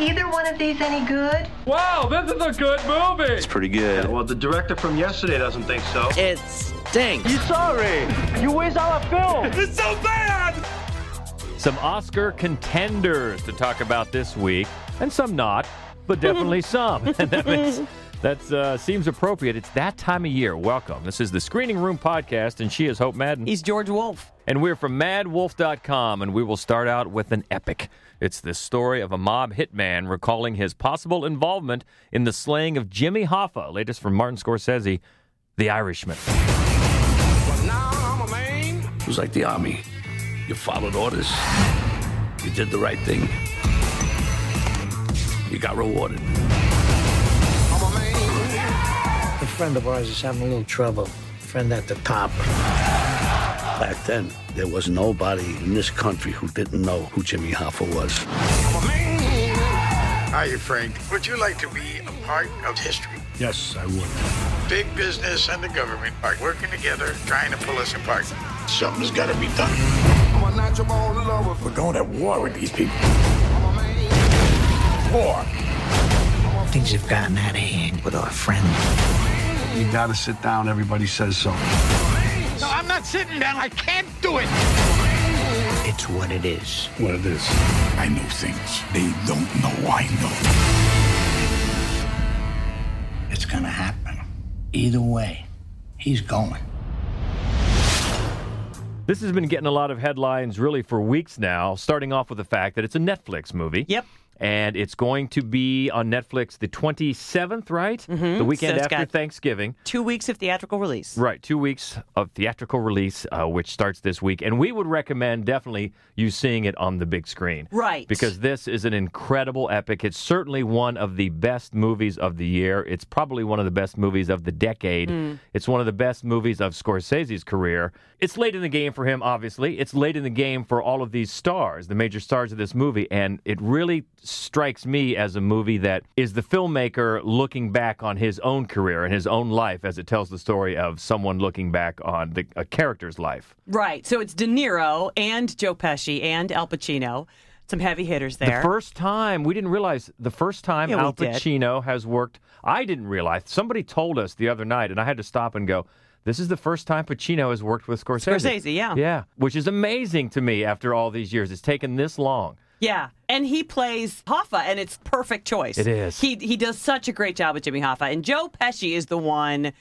either one of these any good? Wow, this is a good movie. It's pretty good. Well, the director from yesterday doesn't think so. It stinks. You sorry? You waste all our film. It's so bad. Some Oscar contenders to talk about this week, and some not, but definitely some. And that makes, that uh, seems appropriate. It's that time of year. Welcome. This is the Screening Room Podcast, and she is Hope Madden. He's George Wolf. And we're from madwolf.com, and we will start out with an epic. It's the story of a mob hitman recalling his possible involvement in the slaying of Jimmy Hoffa, latest from Martin Scorsese, The Irishman. It was like the army. You followed orders. You did the right thing. You got rewarded. A friend of ours is having a little trouble. Friend at the top. Back then, there was nobody in this country who didn't know who Jimmy Hoffa was. Hiya, Frank. Would you like to be a part of history? Yes, I would. Big business and the government are working together, trying to pull us apart. Something's got to be done. We're going to war with these people. War. Things have gotten out of hand with our friend. You gotta sit down. Everybody says so. No, I'm not sitting down. I can't do it. It's what it is. What it is. I know things they don't know I know. It's gonna happen. Either way, he's going. This has been getting a lot of headlines really for weeks now, starting off with the fact that it's a Netflix movie. Yep. And it's going to be on Netflix the 27th, right? Mm-hmm. The weekend So after Thanksgiving. Two weeks of theatrical release. Right, two weeks of theatrical release, uh, which starts this week. And we would recommend definitely you seeing it on the big screen. Right. Because this is an incredible epic. It's certainly one of the best movies of the year. It's probably one of the best movies of the decade. It's one of the best movies of Scorsese's career. It's late in the game for him, obviously. It's late in the game for all of these stars, the major stars of this movie. And it really strikes me as a movie that is the filmmaker looking back on his own career and his own life as it tells the story of someone looking back on the, a character's life. Right. So it's De Niro and Joe Pesci and Al Pacino. Some heavy hitters there. The first time, we didn't realize the first time Yeah, Al. Pacino has worked, I didn't realize. Somebody told us the other night, and I had to stop and go, this is the first time Pacino has worked with Scorsese. Scorsese, yeah. Yeah, which is amazing to me after all these years. It's taken this long. Yeah, and he plays Hoffa, and it's perfect choice. It is. He he does such a great job with Jimmy Hoffa, and Joe Pesci is the one.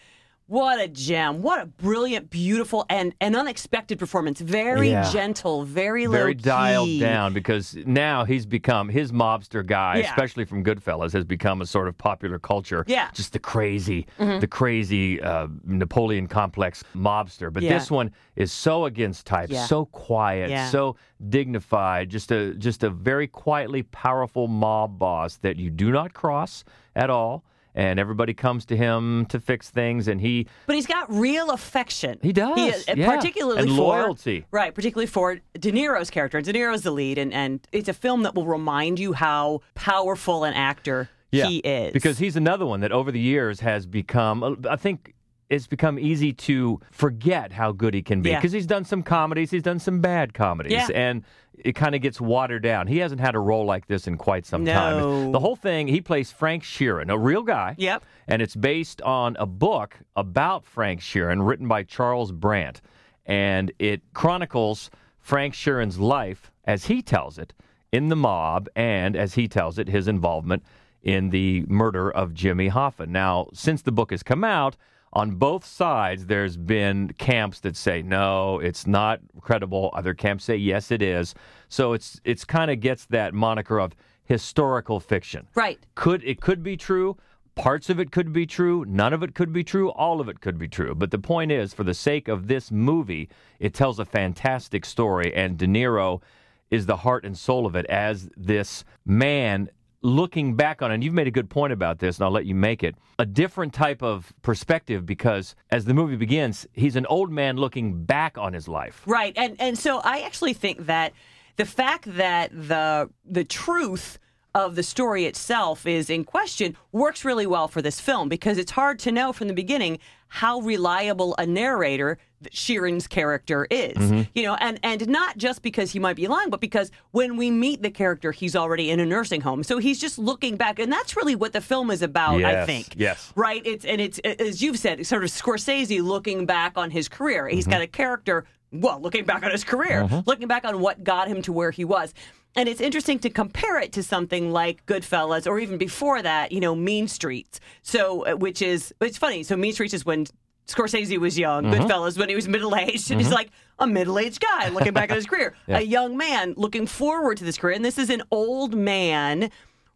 What a gem! What a brilliant, beautiful, and an unexpected performance. Very Yeah. gentle, very low Very dialed down because now he's become his mobster guy, Yeah. especially from Goodfellas, has become a sort of popular culture. Yeah. Mm-hmm. just the crazy, the crazy uh, Napoleon complex mobster. But Yeah. this one is so against type, so quiet, so dignified, just a just a very quietly powerful mob boss that you do not cross at all. And everybody comes to him to fix things, and he But he's got real affection. He does, uh, yeah. particularly And for loyalty. right? Particularly for De Niro's character. De Niro's the lead, and and it's a film that will remind you how powerful an actor he is. Because he's another one that over the years has become, I think it's become easy to forget how good he can be. Yeah. Because he's done some comedies, he's done some bad comedies. Yeah. And it kind of gets watered down. He hasn't had a role like this in quite some No. time. The whole thing, he plays Frank Sheeran, a real guy. Yep. And it's based on a book about Frank Sheeran written by Charles Brandt. And it chronicles Frank Sheeran's life as he tells it in the mob and as he tells it, his involvement in the murder of Jimmy Hoffa. Now, since the book has come out, on both sides, there's been camps that say no, it's not credible. Other camps say yes, it is. So it's it's kind of gets that moniker of historical fiction. right. Could it could be true? Parts of it could be true. None of it could be true. All of it could be true. But the point is, for the sake of this movie, it tells a fantastic story, and De Niro is the heart and soul of it as this man looking back on. And you've made a good point about this, and I'll let you make it a different type of perspective because as the movie begins, he's an old man looking back on his life. Right. And and so I actually think that the fact that the the truth of the story itself is in question works really well for this film because it's hard to know from the beginning how reliable a narrator Sheeran's character is. Mm-hmm. You know, and and not just because he might be lying, but because when we meet the character, he's already in a nursing home. So he's just looking back, and that's really what the film is about. I think. yes. Right. It's and it's as you've said, sort of Scorsese looking back on his career. He's got a character. Well, looking back on his career, looking back on what got him to where he was. And it's interesting to compare it to something like Goodfellas or even before that, you know, Mean Streets. So, uh, which is, it's funny. So, Mean Streets is when Scorsese was young, Goodfellas when he was middle aged. And he's like a middle aged guy looking back at his career, a young man looking forward to this career. And this is an old man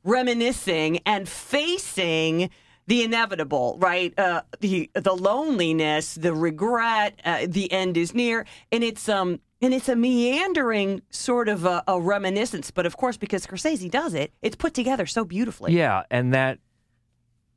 reminiscing and facing the inevitable, right? Uh, the the loneliness, the regret, uh, the end is near, and it's um and it's a meandering sort of a, a reminiscence. But of course, because Scorsese does it, it's put together so beautifully. Yeah, and that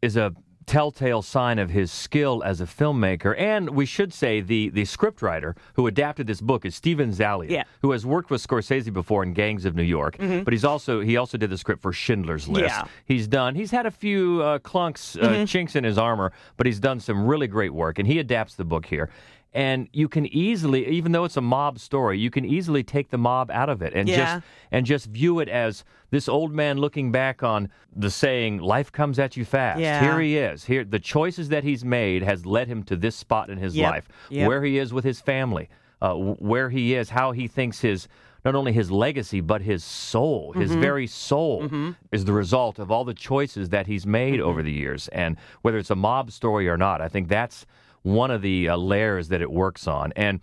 is a telltale sign of his skill as a filmmaker. And we should say the the scriptwriter who adapted this book is Steven Zaillian, Yeah. who has worked with Scorsese before in Gangs of New York. But he's also he also did the script for Schindler's List. Yeah. He's done he's had a few uh, clunks, uh, chinks in his armor, but he's done some really great work, and he adapts the book here. And you can easily, even though it's a mob story, you can easily take the mob out of it and Yeah. just and just view it as this old man looking back on the saying, "Life comes at you fast." Yeah. Here he is. Here, the choices that he's made has led him to this spot in his Yep. life, Yep. where he is with his family, uh, where he is, how he thinks his not only his legacy but his soul, his Mm-hmm. very soul, is the result of all the choices that he's made Mm-hmm. over the years. And whether it's a mob story or not, I think that's one of the uh, layers that it works on. And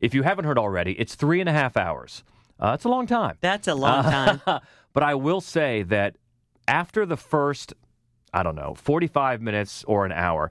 if you haven't heard already, it's three and a half hours. Uh, it's a long time. That's a long time. but I will say that after the first, I don't know, 45 minutes or an hour,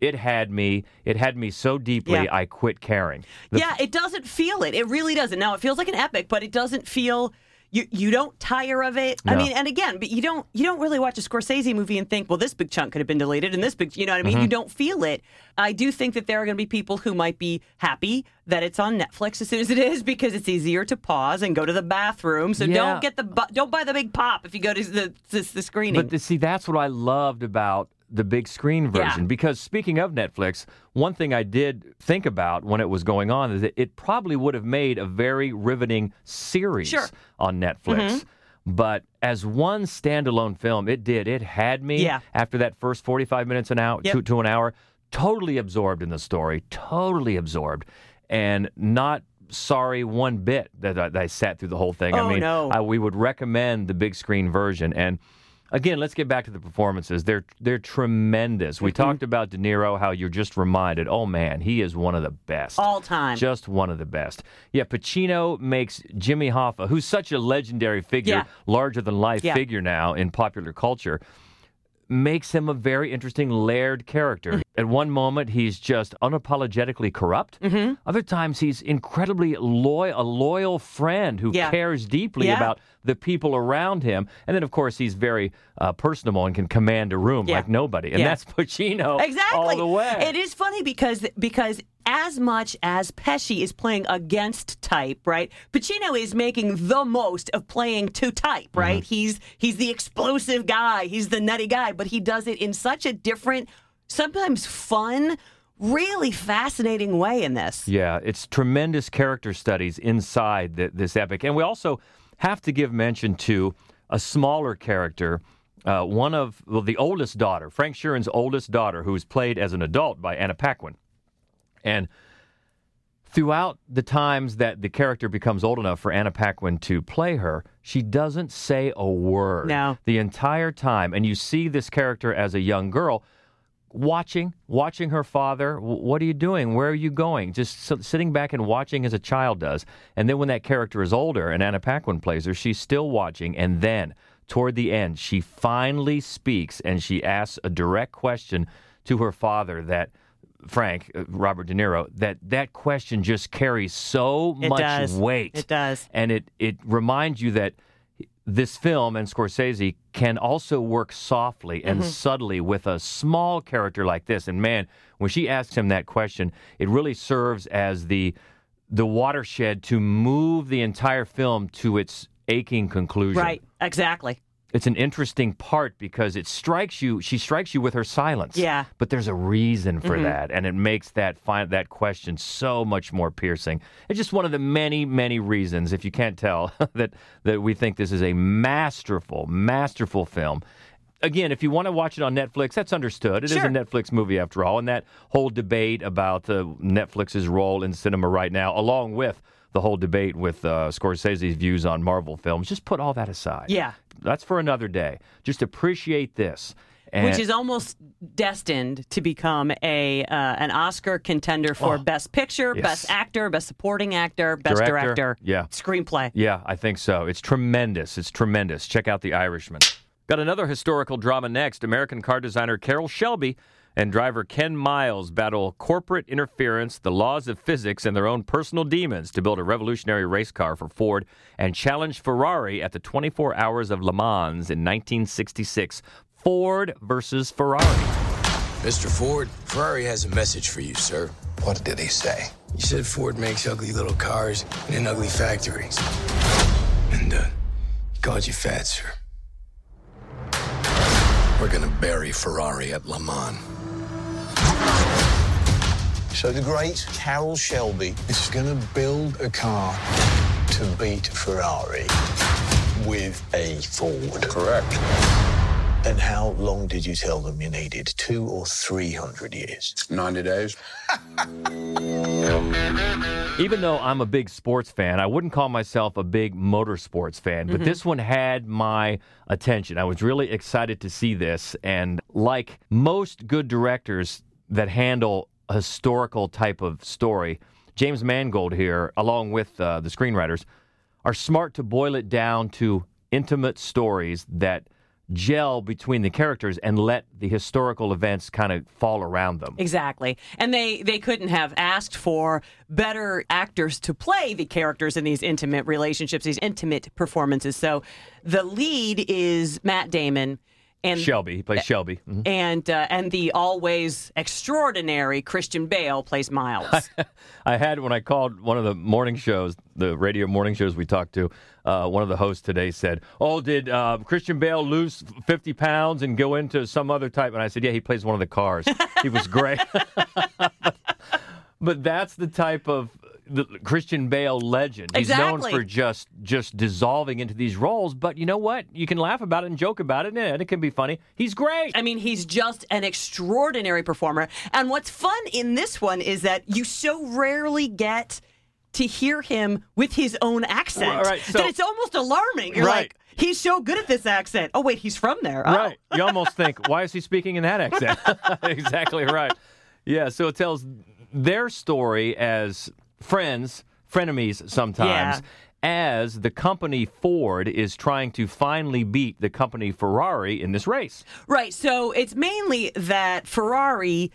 it had me. It had me so deeply, Yeah. I quit caring. The- yeah, it doesn't feel it. It really doesn't. Now it feels like an epic, but it doesn't feel. You, you don't tire of it. I mean, and again, but you don't you don't really watch a Scorsese movie and think, well, this big chunk could have been deleted, and this big, you know what I mean? Mm-hmm. You don't feel it. I do think that there are going to be people who might be happy that it's on Netflix as soon as it is because it's easier to pause and go to the bathroom. So Yeah. don't get the bu- don't buy the big pop if you go to the the, the screening. But the, see, that's what I loved about the big screen version. Yeah. Because speaking of Netflix, one thing I did think about when it was going on is that it probably would have made a very riveting series Sure. Mm-hmm. on Netflix. But as one standalone film, it did. It had me Yeah. after that first 45 minutes an hour Yep. to, to an hour, totally absorbed in the story, totally absorbed, and not sorry one bit that I, that I sat through the whole thing. Oh, I mean, no. I, we would recommend the big screen version. And again, let's get back to the performances. They're they're tremendous. We Mm-hmm. talked about De Niro, how you're just reminded, oh man, he is one of the best. all time. Just one of the best. Yeah, Pacino makes Jimmy Hoffa, who's such a legendary figure, Yeah. larger than life Yeah. figure now in popular culture, makes him a very interesting layered character. Mm-hmm. At one moment, he's just unapologetically corrupt. Mm-hmm. Other times, he's incredibly loyal, a loyal friend who Yeah. cares deeply Yeah. about the people around him. And then, of course, he's very uh, personable and can command a room Yeah. like nobody. And that's Pacino exactly all the way. It is funny because because as much as Pesci is playing against type, right? Pacino is making the most of playing to type, Mm-hmm. right? He's he's the explosive guy, he's the nutty guy, but he does it in such a different, sometimes fun, really fascinating way in this. Yeah, it's tremendous character studies inside the, this epic. And we also have to give mention to a smaller character, uh, one of well, the oldest daughter, Frank Sheeran's oldest daughter, who's played as an adult by Anna Paquin. And throughout the times that the character becomes old enough for Anna Paquin to play her, she doesn't say a word No. the entire time. And you see this character as a young girl watching, watching her father. What are you doing? Where are you going? Just sitting back and watching as a child does. And then when that character is older and Anna Paquin plays her, she's still watching. And then toward the end, she finally speaks and she asks a direct question to her father that. Frank, uh, Robert De Niro, that that question just carries so It much does. weight. It does. And it, it reminds you that this film and Scorsese can also work softly and Mm-hmm. subtly with a small character like this. And man, when she asks him that question, it really serves as the the watershed to move the entire film to its aching conclusion. Right, exactly. It's an interesting part because it strikes you. She strikes you with her silence. Yeah. But there's a reason for Mhm. that, and it makes that fi- that question so much more piercing. It's just one of the many, many reasons, if you can't tell, that that we think this is a masterful, masterful film. Again, if you want to watch it on Netflix, that's understood. It is Sure. a Netflix movie after all, and that whole debate about uh, Netflix's role in cinema right now, along with the whole debate with uh, Scorsese's views on Marvel films, just put all that aside. Yeah. That's for another day. Just appreciate this. And which is almost destined to become a uh, an Oscar contender for Best Picture, Yes. Best Actor, Best Supporting Actor, Best Director, Director, yeah. Screenplay. Yeah, I think so. It's tremendous. It's tremendous. Check out The Irishman. Got another historical drama next. American car designer Carroll Shelby and driver Ken Miles battle corporate interference, the laws of physics, and their own personal demons to build a revolutionary race car for Ford and challenge Ferrari at the 24 Hours of Le Mans in 1966. Ford versus Ferrari. Mr. Ford, Ferrari has a message for you, sir. What did he say? He said Ford makes ugly little cars in ugly factories. And, uh, he called you fat, sir. We're gonna bury Ferrari at Le Mans. So the great Carroll Shelby is going to build a car to beat Ferrari with a Ford. Correct. And how long did you tell them you needed? Two or three hundred years? 90 days. Even though I'm a big sports fan, I wouldn't call myself a big motorsports fan, but Mhm. this one had my attention. I was really excited to see this. And like most good directors that handle a historical type of story, James Mangold here, along with uh, the screenwriters, are smart to boil it down to intimate stories that gel between the characters and let the historical events kind of fall around them. Exactly. And they they couldn't have asked for better actors to play the characters in these intimate relationships, these intimate performances. So the lead is Matt Damon and Shelby, he plays Shelby. Mhm. and uh, and the always extraordinary Christian Bale plays Miles. I had when I called one of the morning shows, the radio morning shows we talked to. Uh, one of the hosts today said, "Oh, did uh, Christian Bale lose fifty pounds and go into some other type?" And I said, "Yeah, he plays one of the cars. he was great." but that's the type of the Christian Bale legend. He's known for just just dissolving into these roles. But you know what? You can laugh about it and joke about it, and it can be funny. He's great. I mean, he's just an extraordinary performer. And what's fun in this one is that you so rarely get to hear him with his own accent Right, right, so- that it's almost alarming. You're Right. like, he's so good at this accent. Oh, wait, he's from there. Oh. Right. You almost think, why is he speaking in that accent? exactly right. Yeah, so it tells their story as friends, frenemies sometimes, as the company Ford is trying to finally beat the company Ferrari in this race. Right. So it's mainly that Ferrari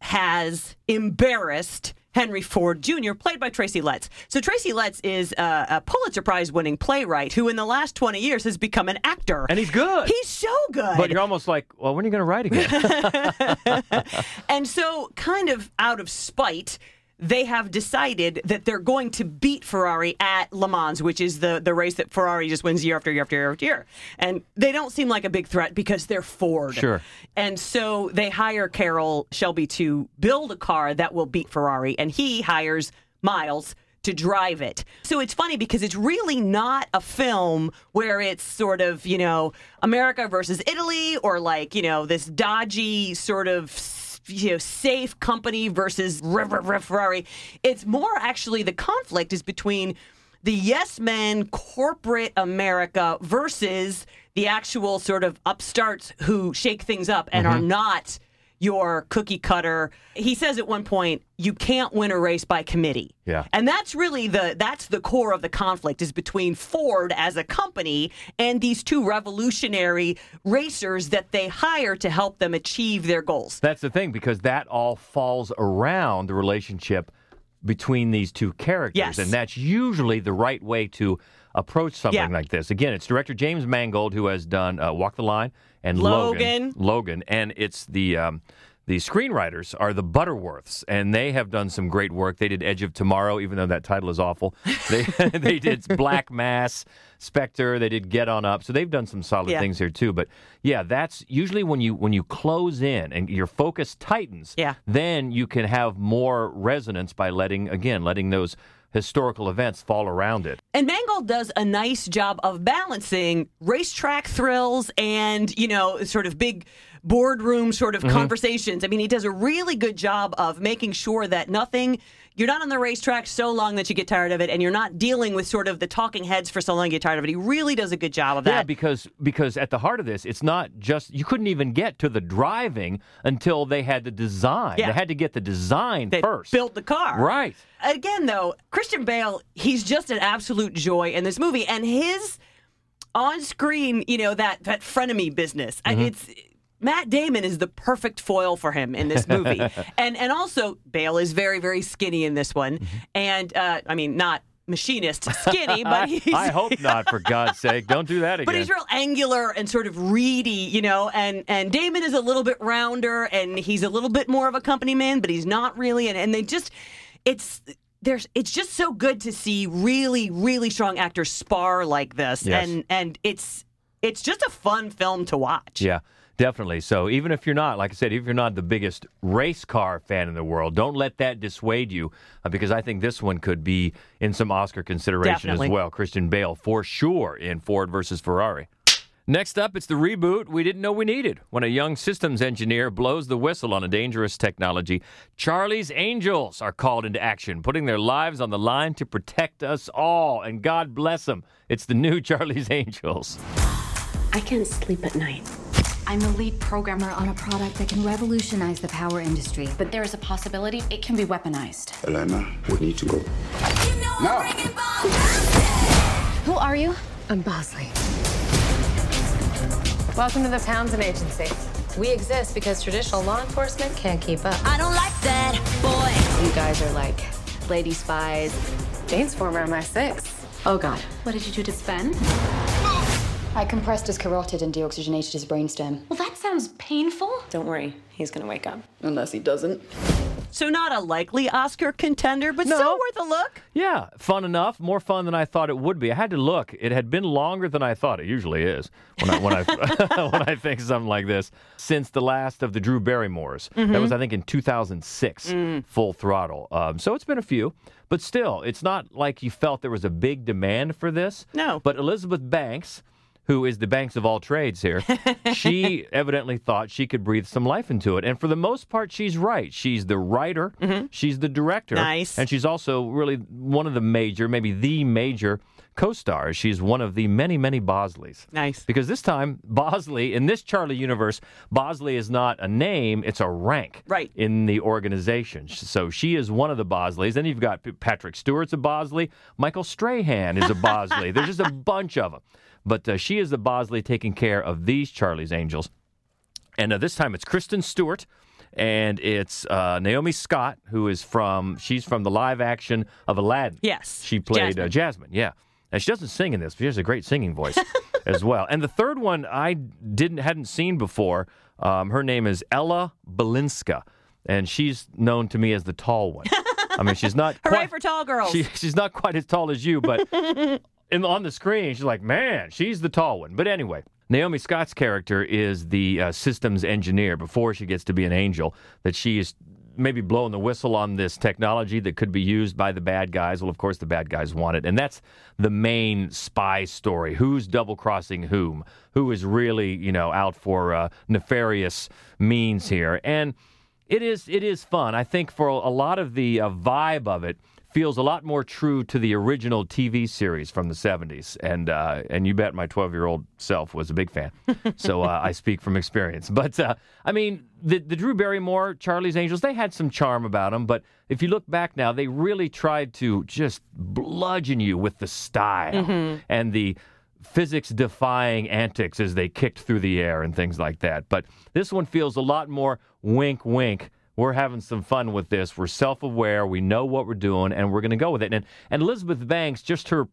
has embarrassed Henry Ford Jr., played by Tracy Letts. So Tracy Letts is a, a Pulitzer Prize winning playwright who, in the last 20 years, has become an actor. And he's good. He's so good. But you're almost like, well, when are you going to write again? And so, kind of out of spite, they have decided that they're going to beat Ferrari at Le Mans, which is the, the race that Ferrari just wins year after year after year after year. And they don't seem like a big threat because they're Ford. Sure. And so they hire Carroll Shelby to build a car that will beat Ferrari, and he hires Miles to drive it. So it's funny because it's really not a film where it's sort of, you know, America versus Italy or like, you know, this dodgy sort of you know, safe company versus River Ferrari. It's more actually the conflict is between the yes men corporate America versus the actual sort of upstarts who shake things up and are Mhm. not your cookie cutter. He says at one point, you can't win a race by committee. Yeah. And that's really the that's the core of the conflict is between Ford as a company and these two revolutionary racers that they hire to help them achieve their goals. That's the thing, because that all falls around the relationship between these two characters. Yes. And that's usually the right way to approach something Yeah. like this. Again, it's director James Mangold who has done uh, Walk the Line and Logan. Logan. Logan. And it's the. Um, the screenwriters are the Butterworths, and they have done some great work. They did Edge of Tomorrow, even though that title is awful. They they did Black Mass, Spectre. They did Get On Up. So they've done some solid Yeah. things here too. But yeah, that's usually when you when you close in and your focus tightens. Yeah. Then you can have more resonance by letting again letting those historical events fall around it. And Mangold does a nice job of balancing racetrack thrills and, you know, sort of big boardroom sort of mm-hmm. conversations. I mean, he does a really good job of making sure that nothing, you're not on the racetrack so long that you get tired of it, and you're not dealing with sort of the talking heads for so long you get tired of it. He really does a good job of that. Yeah, because because at the heart of this, it's not just you couldn't even get to the driving until they had the design. Yeah. They had to get the design They first. built the car. Right. Again, though, Christian Bale, he's just an absolute joy in this movie, and his on screen, you know that that frenemy business. I- mm-hmm. It's Matt Damon is the perfect foil for him in this movie, and and also Bale is very very skinny in this one, and uh, I mean not machinist skinny, but he's. I hope not, for God's sake. Don't do that again. But he's real angular and sort of reedy, you know, and, and Damon is a little bit rounder and he's a little bit more of a company man, but he's not really. And, and they just, it's, there's, it's just so good to see really, really strong actors spar like this. Yes. And, and it's, it's just a fun film to watch. Yeah, definitely. So even if you're not, like I said, if you're not the biggest race car fan in the world, don't let that dissuade you, uh, because I think this one could be in some Oscar consideration Definitely. as well. Christian Bale for sure in Ford versus Ferrari. Next up, it's the reboot we didn't know we needed. When a young systems engineer blows the whistle on a dangerous technology, Charlie's Angels are called into action, putting their lives on the line to protect us all. And God bless them. It's the new Charlie's Angels. I can't sleep at night. I'm the lead programmer on a product that can revolutionize the power industry. But there is a possibility it can be weaponized. Elena, we need to go. No! Who are you? I'm Bosley. Welcome to the Townsend Agency. We exist because traditional law enforcement can't keep up. I don't like that, boy. You guys are like lady spies. Jane's former MI6. Oh, God. What did you do to Sven? I compressed his carotid and deoxygenated his brainstem. Well, that sounds painful. Don't worry, he's gonna wake up. Unless he doesn't. So not a likely Oscar contender, but still worth a look. Yeah, fun enough. More fun than I thought it would be. I had to look. It had been longer than I thought. It usually is when I when I when I think something like this. Since the last of the Drew Barrymores, that was I think in 2006, Full Throttle. Um, so it's been a few, but still, it's not like you felt there was a big demand for this. No. But Elizabeth Banks. Who is the Banks of all trades here? she evidently thought she could breathe some life into it. And for the most part, she's right. She's the writer, mm-hmm. she's the director. Nice. And she's also really one of the major, maybe the major co stars. She's one of the many, many Bosleys. Nice. Because this time, Bosley, in this Charlie universe, Bosley is not a name, it's a rank Right. in the organization. So she is one of the Bosleys. Then you've got Patrick Stewart's a Bosley, Michael Strahan is a Bosley. There's just a bunch of them. But uh, she is the Bosley taking care of these Charlie's Angels. And uh, this time it's Kristen Stewart and it's uh, Naomi Scott, who is from, she's from the live action of Aladdin. Yes. She played Jasmine. Uh, Jasmine, yeah. And she doesn't sing in this, but she has a great singing voice as well. And the third one I didn't hadn't seen before. Um, her name is Ella Balinska, and she's known to me as the tall one. I mean, she's not Hooray quite, for tall girls. she, she's not quite as tall as you, but in, on the screen, she's like, man, she's the tall one. But anyway, Naomi Scott's character is the uh, systems engineer before she gets to be an angel, that she is maybe blowing the whistle on this technology that could be used by the bad guys. Well, of course, the bad guys want it. And that's the main spy story. Who's double crossing whom? Who is really, you know, out for uh, nefarious means here? And it is it is fun. I think for a lot of the uh, vibe of it feels a lot more true to the original TV series from the 70s. And uh, and you bet my 12 year old self was a big fan. so uh, I speak from experience. But uh, I mean, the, the Drew Barrymore, Charlie's Angels, they had some charm about them. But if you look back now, they really tried to just bludgeon you with the style and the physics defying antics as they kicked through the air and things like that. But this one feels a lot more wink, wink. We're having some fun with this. We're self aware. We know what we're doing, and we're going to go with it. And, and Elizabeth Banks, just her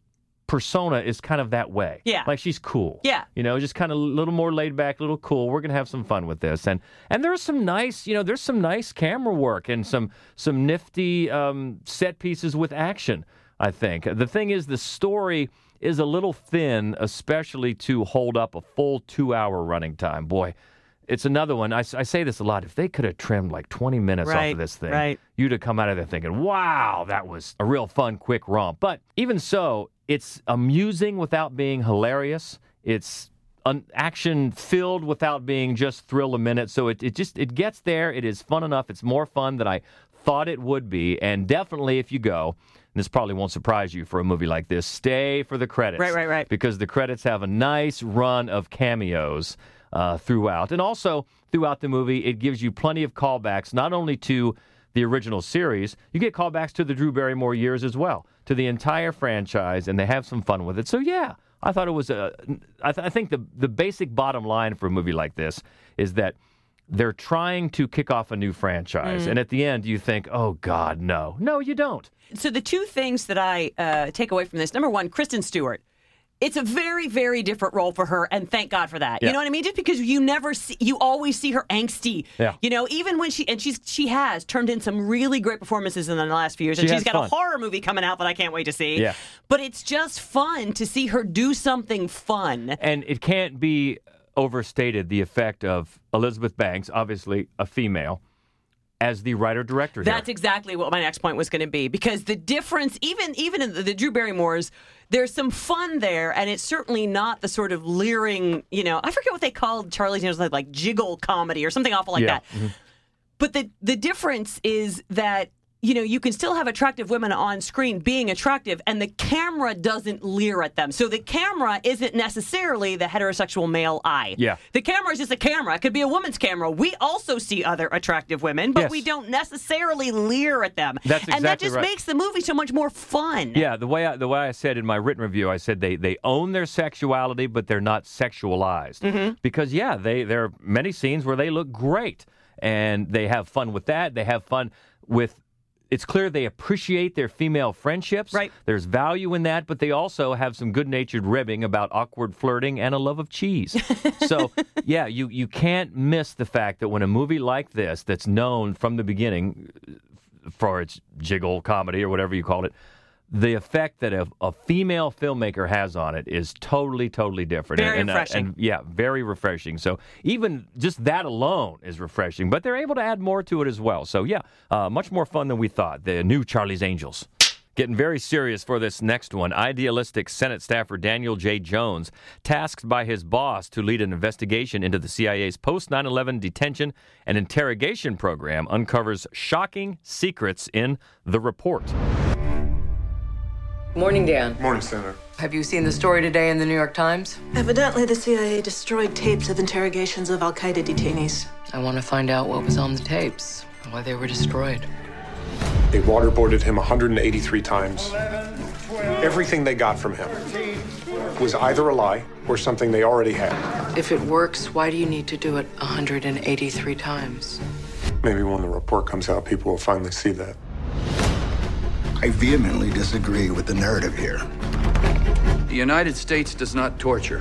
persona is kind of that way. Yeah. Like she's cool. Yeah. You know, just kind of a little more laid back, a little cool. We're gonna have some fun with this, and and there's some nice, you know, there's some nice camera work and some some nifty um, set pieces with action. I think the thing is the story is a little thin, especially to hold up a full two hour running time. Boy. It's another one. I, I say this a lot. If they could have trimmed like 20 minutes off of this thing, right. you'd have come out of there thinking, wow, that was a real fun, quick romp. But even so, it's amusing without being hilarious. It's an action filled without being just thrill a minute. So it, it just it gets there. It is fun enough. It's more fun than I thought it would be. And definitely if you go, and this probably won't surprise you for a movie like this, stay for the credits. Right, right, right. Because the credits have a nice run of cameos uh, throughout. And also, throughout the movie, it gives you plenty of callbacks, not only to the original series, you get callbacks to the Drew Barrymore years as well, to the entire franchise, and they have some fun with it. So, yeah, I thought it was a. I, th- I think the, the basic bottom line for a movie like this is that they're trying to kick off a new franchise. Mm. And at the end, you think, oh, God, no. No, you don't. So the two things that I uh, take away from this: number one, Kristen Stewart. It's a very, very different role for her, and thank God for that. Yeah. You know what I mean? Just because you never see, you always see her angsty. Yeah. You know, even when she and she's she has turned in some really great performances in the last few years, and she has got a horror movie coming out that I can't wait to see. Yeah. But it's just fun to see her do something fun. And it can't be overstated the effect of Elizabeth Banks, obviously a female, as the writer director here. That's exactly what my next point was going to be because the difference, even even in the, the Drew Barrymores, there's some fun there, and it's certainly not the sort of leering, you know, I forget what they called Charlie's Angels, like, like jiggle comedy or something awful like yeah. that. Mhm. But the the difference is that you know you can still have attractive women on screen being attractive, and the camera doesn't leer at them. So the camera isn't necessarily the heterosexual male eye. Yeah. The camera is just a camera. It could be a woman's camera. We also see other attractive women, but Yes. we don't necessarily leer at them. That's exactly and that just right. makes the movie so much more fun. Yeah, the way I, the way I said in my written review, I said they, they own their sexuality, but they're not sexualized. Mm-hmm. Because yeah, they there are many scenes where they look great, and they have fun with that. They have fun with. It's clear they appreciate their female friendships. Right. There's value in that, but they also have some good-natured ribbing about awkward flirting and a love of cheese. so yeah, you you can't miss the fact that when a movie like this, that's known from the beginning uh, for its jiggle comedy or whatever you called it, the effect that a, a female filmmaker has on it is totally, totally different. Very and, uh, refreshing. and, yeah, very refreshing. So even just that alone is refreshing, but they're able to add more to it as well. So yeah, uh, much more fun than we thought. The new Charlie's Angels. Getting very serious for this next one. Idealistic Senate staffer Daniel J. Jones, tasked by his boss to lead an investigation into the CIA's post 9 11 detention and interrogation program, uncovers shocking secrets in the report. Morning, Dan. Morning, Senator. Have you seen the story today in the New York Times? Evidently, the CIA destroyed tapes of interrogations of Al Qaeda detainees. I want to find out what was on the tapes and why they were destroyed. They waterboarded him 183 times. Everything they got from him was either a lie or something they already had. If it works, why do you need to do it 183 times? Maybe when the report comes out, people will finally see that. I vehemently disagree with the narrative here. The United States does not torture.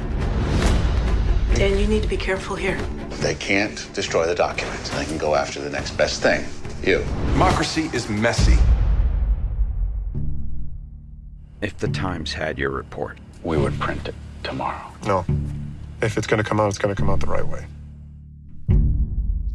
Dan, you need to be careful here. They can't destroy the documents. They can go after the next best thing. You. Democracy is messy. If the Times had your report, We would print it tomorrow. No. If it's going to come out, it's going to come out the right way.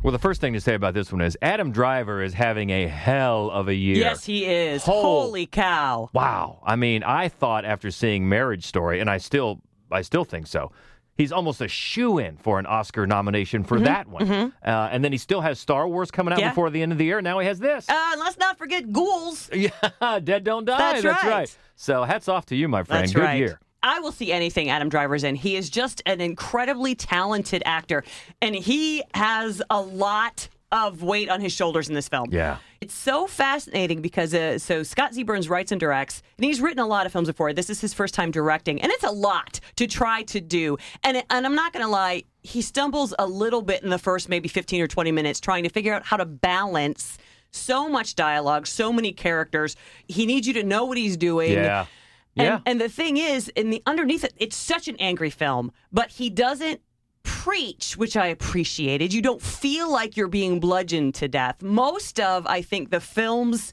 Well, the first thing to say about this one is Adam Driver is having a hell of a year. Yes, he is. Hol- Holy cow. Wow. I mean, I thought after seeing Marriage Story, and I still, I still think so. He's almost a shoe in for an Oscar nomination for Mhm, that one. mhm. Uh, and then he still has Star Wars coming out Yeah. before the end of the year. Now he has this. Uh, and let's not forget ghouls. Yeah, Dead Don't Die. That's right. right. So hats off to you, my friend. That's Good right. year. I will see anything Adam Driver's in. He is just an incredibly talented actor, and he has a lot of weight on his shoulders in this film. Yeah. It's so fascinating because uh, so Scott Z. Burns writes and directs, and he's written a lot of films before. This is his first time directing, and it's a lot to try to do. And and I'm not going to lie, he stumbles a little bit in the first maybe 15 or 20 minutes trying to figure out how to balance so much dialogue, so many characters. He needs you to know what he's doing. Yeah. Yeah. And, and the thing is, in the underneath it, it's such an angry film, but he doesn't preach, which I appreciated. You don't feel like you're being bludgeoned to death. Most of, I think, the film's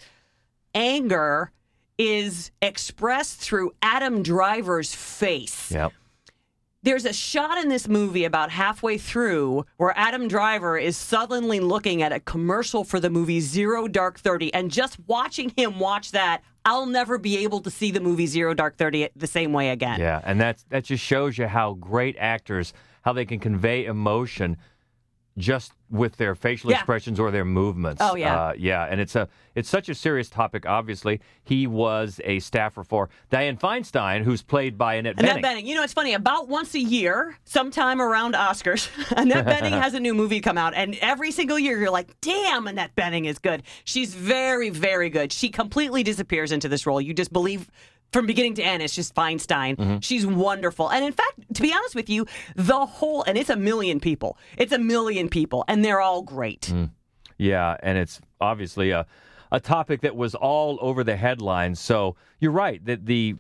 anger is expressed through Adam Driver's face. Yep. There's a shot in this movie about halfway through where Adam Driver is suddenly looking at a commercial for the movie Zero Dark 30. And just watching him watch that, I'll never be able to see the movie Zero Dark 30 the same way again. Yeah, and that's that just shows you how great actors how they can convey emotion just with their facial Yeah. expressions or their movements. Oh, yeah. uh, yeah, and it's a it's such a serious topic. Obviously, he was a staffer for Dianne Feinstein, who's played by Annette Annette Bening. Benning. You know, it's funny. About once a year, sometime around Oscars, Annette Bening has a new movie come out, and every single year you're like, "Damn, Annette Bening is good." She's very, very good. She completely disappears into this role. You just believe. From beginning to end, it's just Feinstein. Mhm. She's wonderful. And in fact, to be honest with you, the whole, and it's a million people. It's a million people, and they're all great. Mm. Yeah, and it's obviously a a topic that was all over the headlines. So you're right that the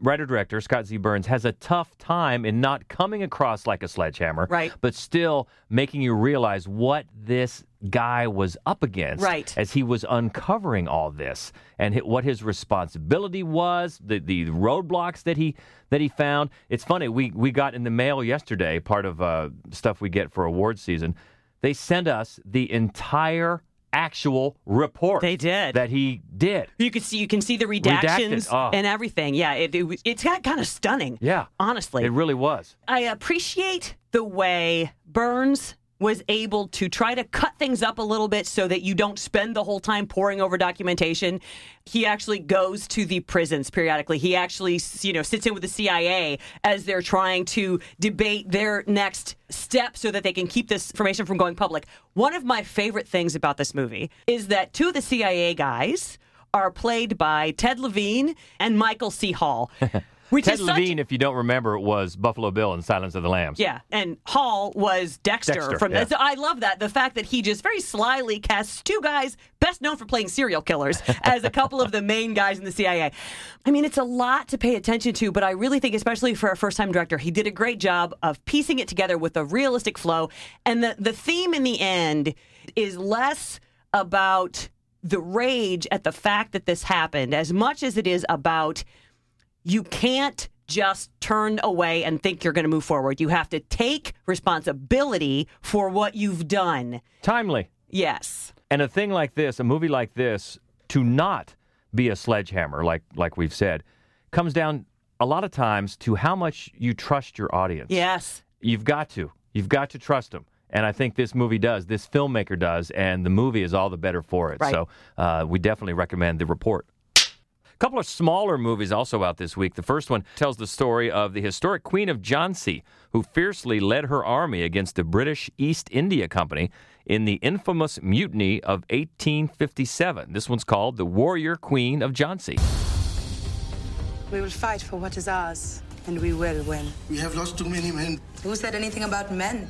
writer director Scott Z. Burns has a tough time in not coming across like a sledgehammer, Right. But still making you realize what this guy was up against, Right. As he was uncovering all this and what his responsibility was, the the roadblocks that he that he found. It's funny we we got in the mail yesterday part of uh, stuff we get for award season. They sent us the entire actual report. They did that he did. You can see you can see the redactions Oh. and everything. Yeah, it, it was- it's got kind of stunning. Yeah, honestly, it really was. I appreciate the way Burns was able to try to cut things up a little bit so that you don't spend the whole time poring over documentation. He actually goes to the prisons periodically. He actually, you know, sits in with the CIA as they're trying to debate their next step so that they can keep this information from going public. One of my favorite things about this movie is that two of the CIA guys are played by Ted Levine and Michael C. Hall. Which Ted is such Levine, if you don't remember, was Buffalo Bill in Silence of the Lambs. yeah, and Hall was Dexter, Dexter, from yeah. that. So I love that. The fact that he just very slyly casts two guys best known for playing serial killers as a couple of the main guys in the CIA. I mean, it's a lot to pay attention to, but I really think, especially for a first time director, he did a great job of piecing it together with a realistic flow. And the, the theme in the end is less about the rage at the fact that this happened as much as it is about you can't just turn away and think you're going to move forward. You have to take responsibility for what you've done. Timely. Yes. And a thing like this, a movie like this, to not be a sledgehammer, like like we've said, comes down a lot of times to how much you trust your audience. Yes. You've got to. You've got to trust them. And I think this movie does. This filmmaker does. And the movie is all the better for it. Right. So uh, we definitely recommend the report. A couple of smaller movies also out this week. The first one tells the story of the historic Queen of Jhansi, who fiercely led her army against the British East India Company in the infamous mutiny of 1857. This one's called The Warrior Queen of Jhansi. We will fight for what is ours, and we will win. We have lost too many men. Who said anything about men?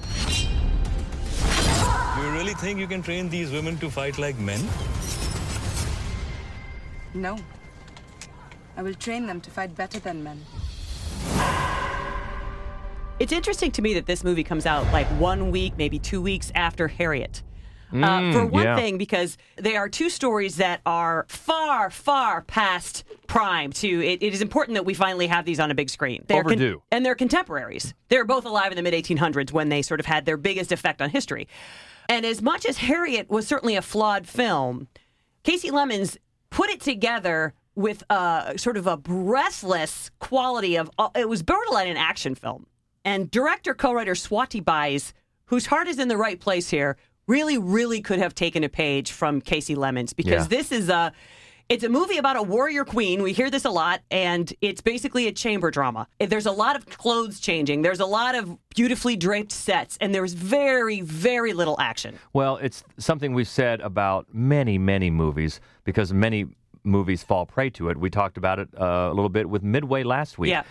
Do you really think you can train these women to fight like men? No. I will train them to fight better than men. It's interesting to me that this movie comes out like one week, maybe two weeks after Harriet. uh, Mm, for one yeah. thing, because they are two stories that are far, far past prime. To it, it is important that we finally have these on a big screen. They're Overdue. and they're contemporaries. They're both alive in the mid 1800s when they sort of had their biggest effect on history. And as much as Harriet was certainly a flawed film, Kasi Lemmons put it together with a sort of a breathless quality of uh, it was borderline an action film. And director co-writer Swati Bhise, whose heart is in the right place here, really, really could have taken a page from Kasi Lemmons because Yeah. this is a it's a movie about a warrior queen. We hear this a lot, and it's basically a chamber drama. There's a lot of clothes changing. There's a lot of beautifully draped sets, and there's very, very little action. Well, it's something we've said about many, many movies because many movies fall prey to it. We talked about it uh, a little bit with Midway last week. Yeah.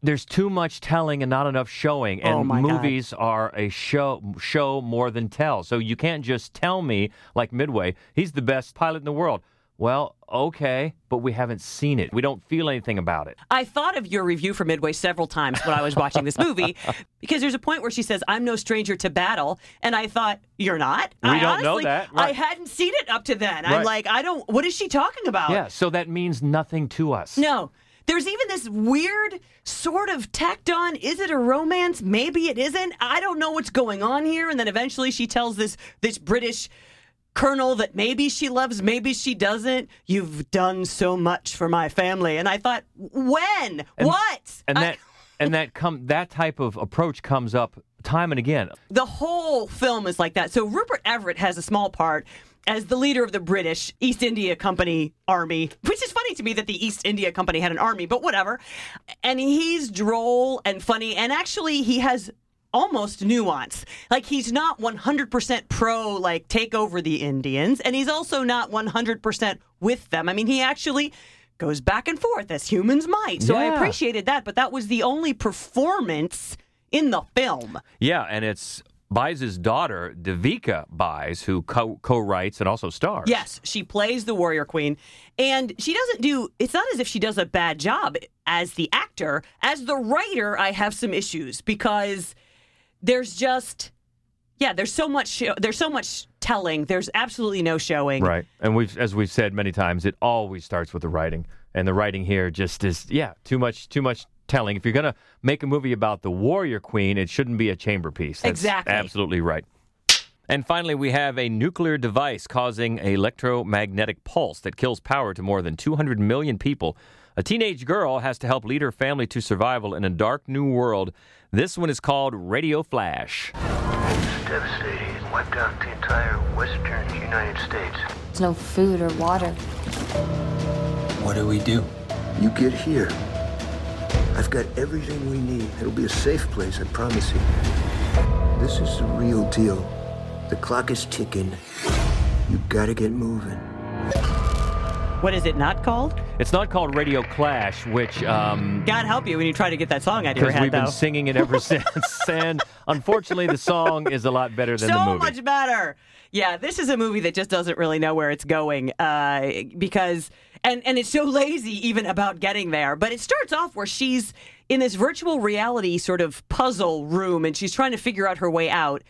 There's too much telling and not enough showing, and Oh, my God. movies are a show show more than tell. So you can't just tell me like Midway, he's the best pilot in the world. Well, okay, but we haven't seen it. We don't feel anything about it. I thought of your review for Midway several times when I was watching this movie because there's a point where she says, I'm no stranger to battle. And I thought, You're not? We I don't know honestly- that, I hadn't seen it up to then. I'm like, I don't, what is she talking about? Yeah, so that means nothing to us. No. There's even this weird sort of tacked on, is it a romance? Maybe it isn't. I don't know what's going on here. And then eventually she tells this this British colonel that maybe she loves, maybe she doesn't. You've done so much for my family. And I thought, when? what? And I- that and that come that type of approach comes up time and again. The whole film is like that. So Rupert Everett has a small part as the leader of the British East India Company army, which is funny to me that the East India Company had an army, but whatever. And he's droll and funny, and actually he has almost nuance. Like he's not 100% pro like take over the Indians, and he's also not 100% with them. I mean, he actually goes back and forth as humans might. So I appreciated that, but that was the only performance in the film. Yeah, and it's Bhise's daughter, Devika Bhise, who co- co-writes and also stars. Yes, she plays the warrior queen. And she doesn't do, it's not as if she does a bad job as the actor. As the writer, I have some issues because there's just, yeah, there's so much, show, there's so much telling. There's absolutely no showing. Right. And we've as we've said many times, it always starts with the writing. And the writing here just is yeah, too much too much telling. If you're gonna make a movie about the warrior queen, it shouldn't be a chamber piece. That's Exactly. Absolutely right. And finally, we have a nuclear device causing an electromagnetic pulse that kills power to more than 200 million people. A teenage girl has to help lead her family to survival in a dark new world. This one is called Radioflash. It's Devastating. It wiped out the entire western United States. There's no food or water. What do we do? You get here. I've got everything we need. It'll be a safe place, I promise you. This is the real deal. The clock is ticking. You gotta get moving. What is it not called? It's not called Radio Clash, which um, God help you when you try to get that song out of your head, we've been singing it ever since. and unfortunately, the song is a lot better than so the movie. So much better. Yeah, this is a movie that just doesn't really know where it's going uh, because, and and it's so lazy even about getting there. But it starts off where she's in this virtual reality sort of puzzle room, and she's trying to figure out her way out.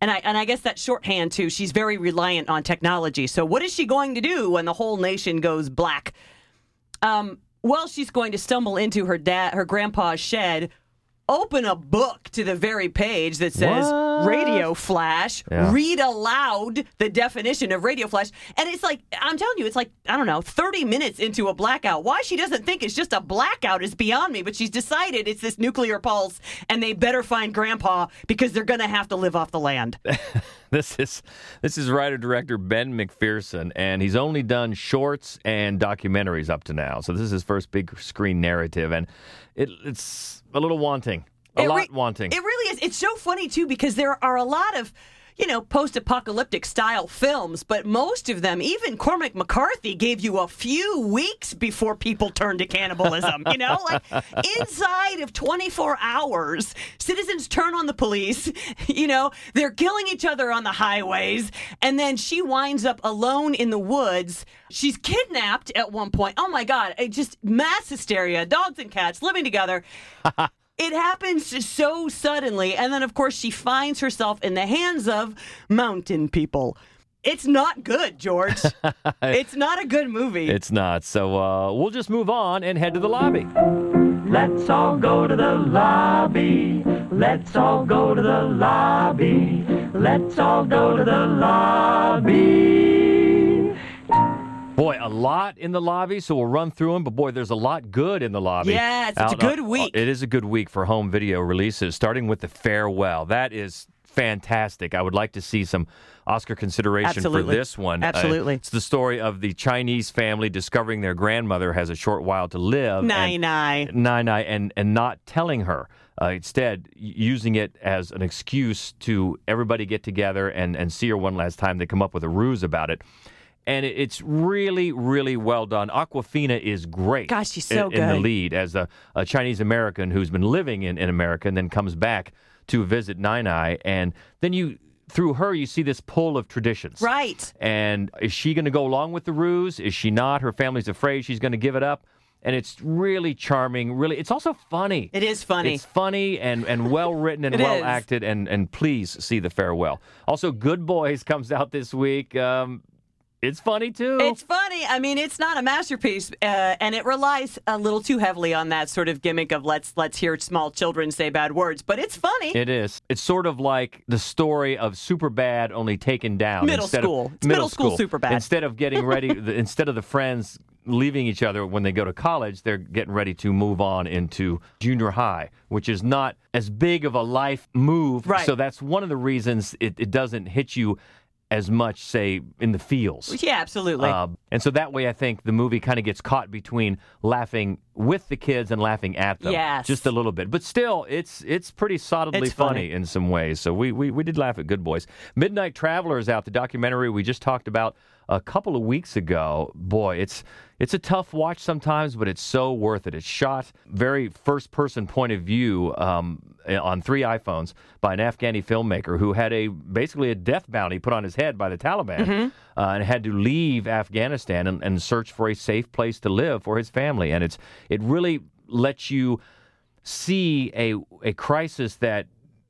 And I and I guess that's shorthand too. She's very reliant on technology. So what is she going to do when the whole nation goes black? Um, well, she's going to stumble into her dad, her grandpa's shed, open a book to the very page that says What? radio flash, Yeah. read aloud the definition of radio flash. And it's like, I'm telling you, it's like, I don't know, 30 minutes into a blackout. Why she doesn't think it's just a blackout is beyond me, but she's decided it's this nuclear pulse and they better find grandpa because they're going to have to live off the land. This is this is writer director Ben McPherson, and he's only done shorts and documentaries up to now. So this is his first big screen narrative, and it, it's a little wanting, a It lot wanting. It really is. It's so funny too because there are a lot of, you know, post-apocalyptic style films, but most of them, even Cormac McCarthy, gave you a few weeks before people turned to cannibalism. you know, like inside of 24 hours, citizens turn on the police. You know, they're killing each other on the highways, and then she winds up alone in the woods. She's kidnapped at one point. Oh my God! It just mass hysteria. Dogs and cats living together. It happens so suddenly. And then, of course, she finds herself in the hands of mountain people. It's not good, George. it's not a good movie. It's not. So uh, we'll just move on and head to the lobby. Let's all go to the lobby. Let's all go to the lobby. Let's all go to the lobby. Boy, a lot in the lobby, so we'll run through them. But boy, there's a lot good in the lobby. Yes, it's a good uh, week. It is a good week for home video releases, starting with The Farewell. That is fantastic. I would like to see some Oscar consideration Absolutely. for this one. Uh, Absolutely. it's the story of the Chinese family discovering their grandmother has a short while to live. Nai and- nai. Nai Nai, and, and not telling her. Uh, instead, using it as an excuse to everybody get together and, and see her one last time. They come up with a ruse about it. And it's really, really well done. Awkwafina is great. Gosh, she's so in, in the lead as a, a Chinese American who's been living in, in America and then comes back to visit Nai Nai. And then you through her, you see this pull of traditions. Right. And is she going to go along with the ruse? Is she not? Her family's afraid she's going to give it up. And it's really charming. Really, it's also funny. It is funny. It's funny and, and well written and well is. acted. And and please see the farewell. Also, Good Boys comes out this week. Um, it's funny too. It's funny. I mean, it's not a masterpiece, uh, and it relies a little too heavily on that sort of gimmick of let's let's hear small children say bad words. But it's funny. It is. It's sort of like the story of Superbad, only taken down. Middle instead school. Of, middle school Superbad. Instead of getting ready, the, instead of the friends leaving each other when they go to college, they're getting ready to move on into junior high, which is not as big of a life move. Right. So that's one of the reasons it, it doesn't hit you as much, say, in the feels. yeah, absolutely. Uh, and so that way, I think the movie kind of gets caught between laughing with the kids and laughing at them, Yes. just a little bit. But still, it's it's pretty solidly It's funny. in some ways. So we, we we did laugh at Good Boys. Midnight Traveler is out. The documentary we just talked about a couple of weeks ago. Boy, it's it's a tough watch sometimes, but it's so worth it. It's shot very first person point of view um, on three iPhones by an Afghani filmmaker who had a basically a death bounty put on his head by the Taliban Mhm. uh, and had to leave Afghanistan and, and search for a safe place to live for his family. And it's it really lets you see a a crisis that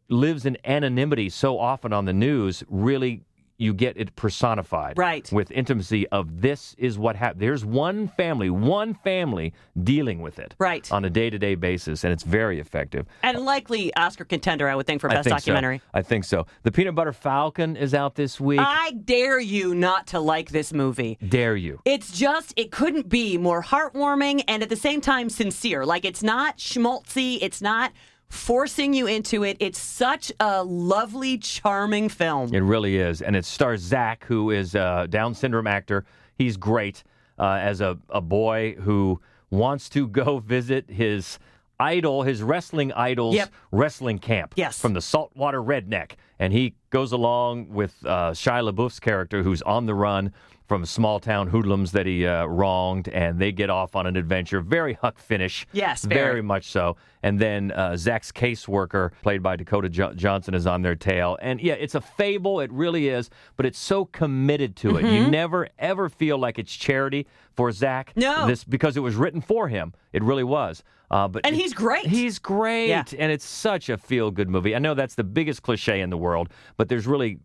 lives in anonymity so often on the news really you get it personified Right. with intimacy of this is what happened there's one family one family dealing with it Right. on a day-to-day basis and it's very effective and likely Oscar contender, I would think, for I best think so. documentary. i think so the peanut butter falcon is out this week I dare you not to like this movie. dare you It's just, it couldn't be more heartwarming and at the same time sincere. Like, it's not schmaltzy, it's not forcing you into it. It's such a lovely, charming film. It really is. And it stars Zach, who is a Down syndrome actor. He's great uh, as a, a boy who wants to go visit his idol, his wrestling idol's Yep. wrestling camp. Yes. From the Saltwater Redneck. And he goes along with uh, Shia LaBeouf's character, who's on the run from small town hoodlums that he uh, wronged, and they get off on an adventure. Very Huck finish. Yes, very. very much so. And then uh, Zach's caseworker, played by Dakota jo- Johnson, is on their tail. And yeah, it's a fable. It really is. But it's so committed to it. You Mhm. never ever feel like it's charity for Zach. No. This because it was written for him. It really was. Uh, but And he's great. He's great. Yeah. And it's such a feel good movie. I know that's the biggest cliche in the world, but there's really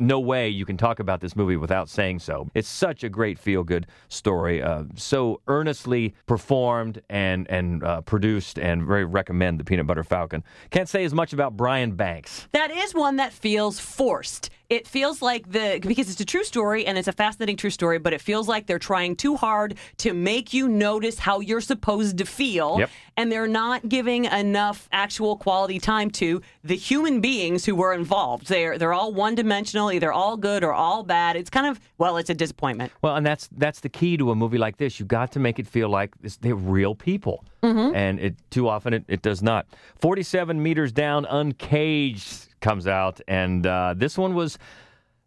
no way you can talk about this movie without saying so. It's such a great feel good story, uh, so earnestly performed and and uh, produced, and very recommend the Peanut Butter Falcon. Can't say as much about Brian Banks. That is one that feels forced. It feels like the because it's a true story and it's a fascinating true story, but it feels like they're trying too hard to make you notice how you're supposed to feel, Yep. and they're not giving enough actual quality time to the human beings who were involved. They're they're all one dimensional, either all good or all bad. It's kind of well, it's a disappointment. Well, and that's that's the key to a movie like this. You've got to make it feel like this, they're real people, Mhm. and it too often it, it does not. Forty-seven meters down, uncaged comes out, and uh, this one was.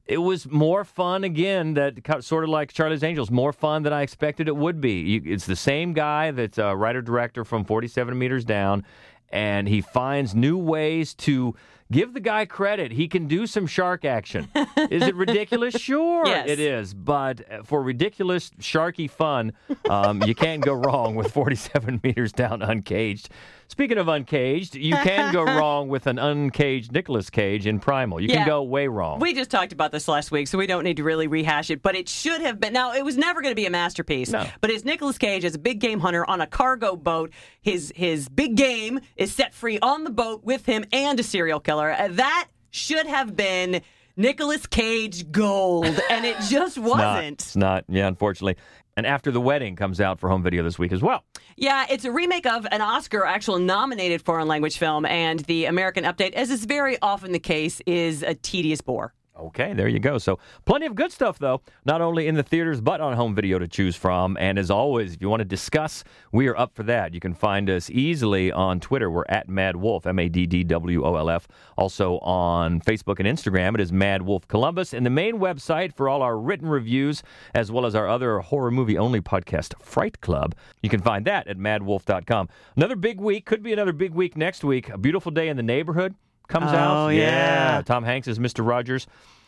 It was more fun again. That sort of like Charlie's Angels, more fun than I expected it would be. You, it's the same guy that's a writer director from Forty Seven Meters Down, and he finds new ways to give the guy credit. He can do some shark action. Is it ridiculous? Sure, Yes. it is. But uh, for ridiculous, sharky fun, um, you can't go wrong with 47 meters down uncaged. Speaking of uncaged, you can go wrong with an uncaged Nicolas Cage in Primal. You Yeah. can go way wrong. We just talked about this last week, so we don't need to really rehash it. But it should have been. Now, it was never going to be a masterpiece. No. But it's Nicolas Cage as a big game hunter on a cargo boat. His his big game is set free on the boat with him and a serial killer. Uh, That should have been Nicolas Cage gold, and it just It's not. wasn't. It's not. Yeah, unfortunately. And After the Wedding comes out for home video this week as well. Yeah, it's a remake of an Oscar actual nominated foreign language film, and the American update, as is very often the case, is a tedious bore. Okay, there you go. So, plenty of good stuff, though, not only in the theaters, but on home video to choose from. And as always, if you want to discuss, we are up for that. You can find us easily on Twitter. We're at MaddWolf, M A D D W O L F. Also on Facebook and Instagram, it is MaddWolf Columbus. And the main website for all our written reviews, as well as our other horror movie only podcast, Fright Club, you can find that at maddwolf.com. Another big week, could be another big week next week. A beautiful day in the neighborhood. Comes Oh, out. yeah. Tom Hanks is Mr. Rogers.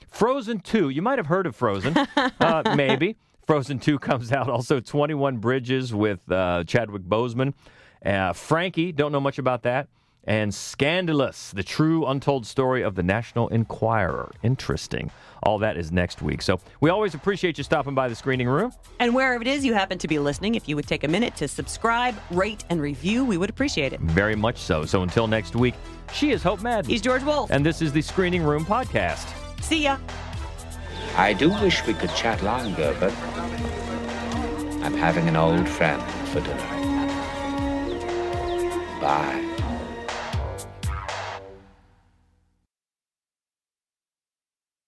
Frozen 2, you might have heard of Frozen. uh, maybe. Frozen 2 comes out. Also, 21 Bridges with uh, Chadwick Boseman. Uh, Frankie, don't know much about that. And Scandalous, the true untold story of the National Enquirer. Interesting. All that is next week. So we always appreciate you stopping by the screening room. And wherever it is you happen to be listening, if you would take a minute to subscribe, rate, and review, we would appreciate it. Very much so. So until next week, she is Hope Madden. He's George Wolf. And this is the Screening Room Podcast. See ya. I do wish we could chat longer, but I'm having an old friend for dinner. Bye.